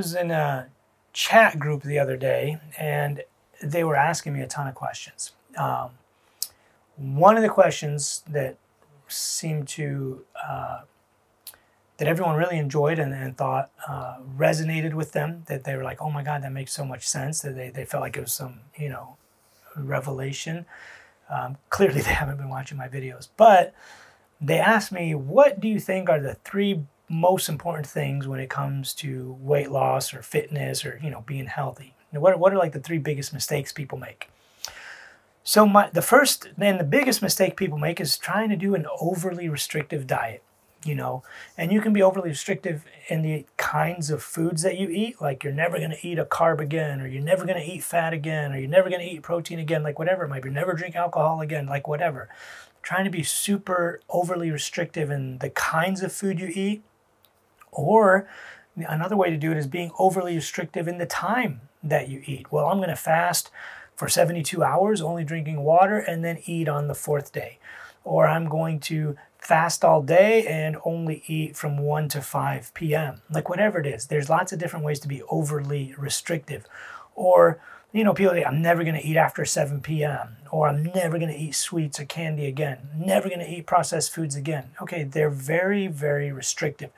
was in a chat group the other day, and they were asking me a ton of questions. Um, one of the questions that seemed to uh, that everyone really enjoyed and, and thought uh, resonated with them. That they were like, "Oh my God, that makes so much sense." That they, they felt like it was some you know revelation. Um, clearly, they haven't been watching my videos, but they asked me, "What do you think are the three most important things when it comes to weight loss or fitness or you know being healthy? What what are like the three biggest mistakes people make?" So my the first and the biggest mistake people make is trying to do an overly restrictive diet you know and you can be overly restrictive in the kinds of foods that you eat like you're never going to eat a carb again or you're never going to eat fat again or you're never going to eat protein again like whatever it might be never drink alcohol again like whatever trying to be super overly restrictive in the kinds of food you eat or another way to do it is being overly restrictive in the time that you eat well i'm going to fast for 72 hours only drinking water and then eat on the fourth day or i'm going to fast all day and only eat from 1 to 5 p.m. Like whatever it is, there's lots of different ways to be overly restrictive. Or, you know, people say, I'm never going to eat after 7 p.m. Or I'm never going to eat sweets or candy again. Never going to eat processed foods again. Okay, they're very, very restrictive.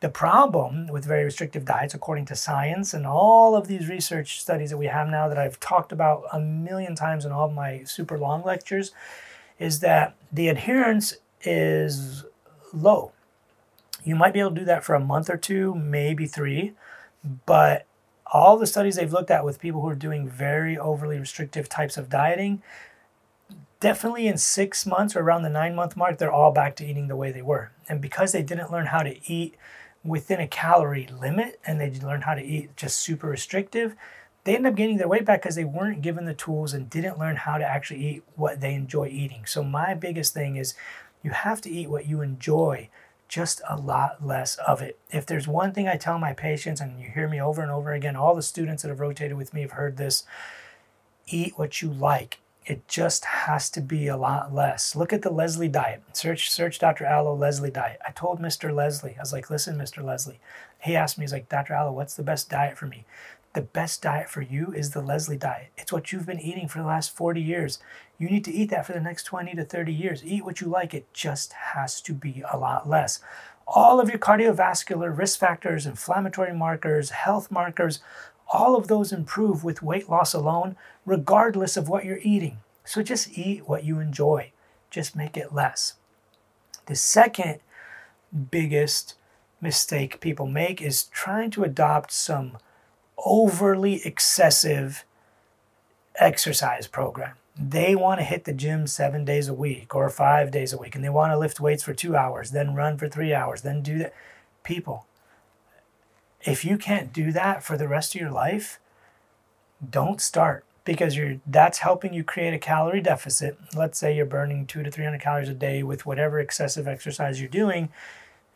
The problem with very restrictive diets, according to science and all of these research studies that we have now that I've talked about a million times in all of my super long lectures, is that the adherence is low. You might be able to do that for a month or two, maybe three, but all the studies they've looked at with people who are doing very overly restrictive types of dieting, definitely in six months or around the nine month mark, they're all back to eating the way they were. And because they didn't learn how to eat within a calorie limit and they learned how to eat just super restrictive, they end up gaining their weight back because they weren't given the tools and didn't learn how to actually eat what they enjoy eating. So, my biggest thing is you have to eat what you enjoy, just a lot less of it. If there's one thing I tell my patients, and you hear me over and over again, all the students that have rotated with me have heard this eat what you like. It just has to be a lot less. Look at the Leslie diet. Search search Dr. Alo Leslie diet. I told Mr. Leslie, I was like, listen, Mr. Leslie. He asked me, he's like, Dr. Alo, what's the best diet for me? The best diet for you is the Leslie diet. It's what you've been eating for the last 40 years. You need to eat that for the next 20 to 30 years. Eat what you like. It just has to be a lot less. All of your cardiovascular risk factors, inflammatory markers, health markers, all of those improve with weight loss alone, regardless of what you're eating. So just eat what you enjoy, just make it less. The second biggest mistake people make is trying to adopt some overly excessive exercise program. They want to hit the gym seven days a week or five days a week, and they want to lift weights for two hours, then run for three hours, then do that. People, if you can't do that for the rest of your life, don't start because you're that's helping you create a calorie deficit. Let's say you're burning two to three hundred calories a day with whatever excessive exercise you're doing,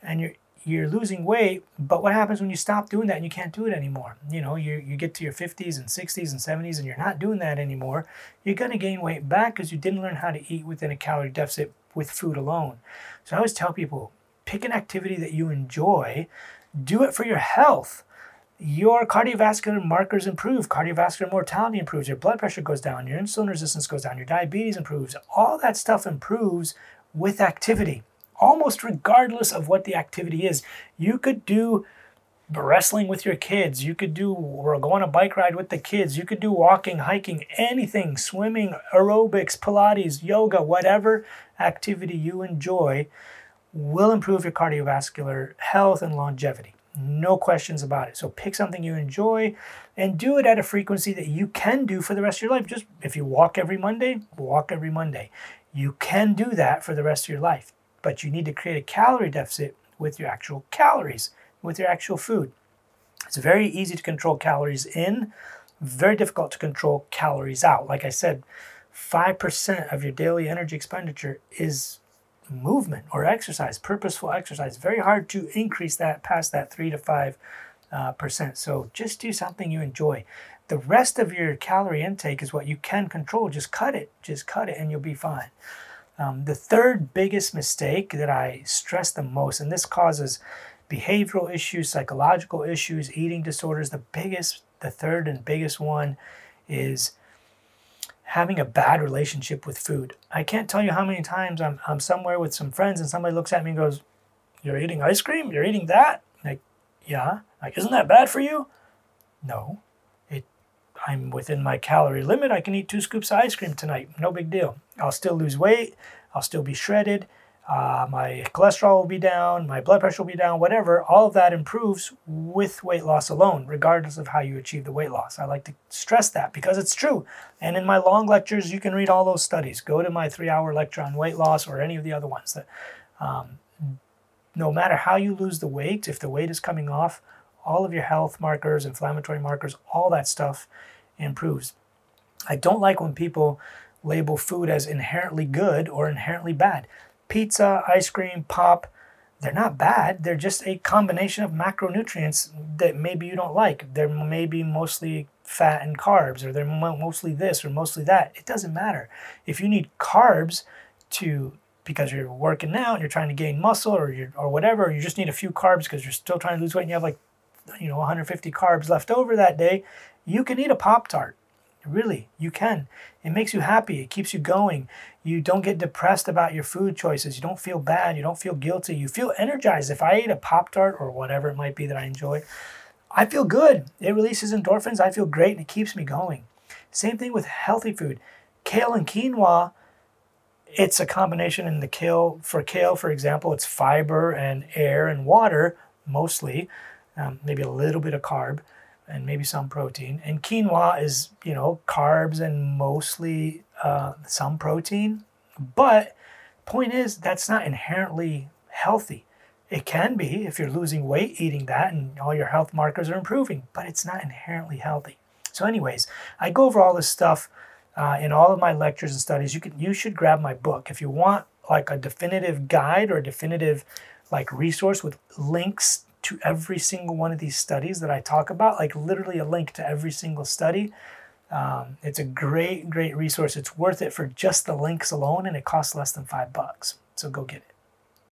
and you're you're losing weight, but what happens when you stop doing that and you can't do it anymore? You know, you, you get to your 50s and 60s and 70s and you're not doing that anymore. You're going to gain weight back because you didn't learn how to eat within a calorie deficit with food alone. So I always tell people pick an activity that you enjoy, do it for your health. Your cardiovascular markers improve, cardiovascular mortality improves, your blood pressure goes down, your insulin resistance goes down, your diabetes improves. All that stuff improves with activity almost regardless of what the activity is. You could do wrestling with your kids, you could do or go on a bike ride with the kids, you could do walking, hiking, anything, swimming, aerobics, Pilates, yoga, whatever activity you enjoy will improve your cardiovascular health and longevity. No questions about it. So pick something you enjoy and do it at a frequency that you can do for the rest of your life. Just if you walk every Monday, walk every Monday. You can do that for the rest of your life but you need to create a calorie deficit with your actual calories, with your actual food. It's very easy to control calories in, very difficult to control calories out. Like I said, 5% of your daily energy expenditure is movement or exercise, purposeful exercise. Very hard to increase that past that 3 to 5 uh, percent. So just do something you enjoy. The rest of your calorie intake is what you can control. Just cut it. Just cut it and you'll be fine. Um, the third biggest mistake that I stress the most, and this causes behavioral issues, psychological issues, eating disorders. The biggest, the third and biggest one is having a bad relationship with food. I can't tell you how many times I'm, I'm somewhere with some friends and somebody looks at me and goes, You're eating ice cream? You're eating that? Like, yeah. Like, isn't that bad for you? No. I'm within my calorie limit. I can eat two scoops of ice cream tonight. No big deal. I'll still lose weight. I'll still be shredded uh, my cholesterol will be down, my blood pressure will be down, whatever. All of that improves with weight loss alone, regardless of how you achieve the weight loss. I like to stress that because it's true. And in my long lectures, you can read all those studies. Go to my three hour lecture on weight loss or any of the other ones. That um, no matter how you lose the weight, if the weight is coming off, all of your health markers, inflammatory markers, all that stuff improves. I don't like when people label food as inherently good or inherently bad pizza, ice cream, pop, they're not bad. They're just a combination of macronutrients that maybe you don't like. They're maybe mostly fat and carbs, or they're mostly this or mostly that. It doesn't matter. If you need carbs to because you're working out you're trying to gain muscle or you or whatever, or you just need a few carbs because you're still trying to lose weight and you have like you know 150 carbs left over that day, you can eat a pop tart. Really, you can. It makes you happy. It keeps you going. You don't get depressed about your food choices. You don't feel bad. You don't feel guilty. You feel energized. If I eat a Pop Tart or whatever it might be that I enjoy, I feel good. It releases endorphins. I feel great and it keeps me going. Same thing with healthy food. Kale and quinoa, it's a combination in the kale. For kale, for example, it's fiber and air and water mostly, um, maybe a little bit of carb and maybe some protein. And quinoa is, you know, carbs and mostly uh, some protein. But point is, that's not inherently healthy. It can be if you're losing weight eating that and all your health markers are improving, but it's not inherently healthy. So, anyways, I go over all this stuff uh, in all of my lectures and studies. You can you should grab my book if you want like a definitive guide or a definitive like resource with links to every single one of these studies that I talk about, like literally a link to every single study. Um, it's a great, great resource. It's worth it for just the links alone, and it costs less than five bucks. So go get it.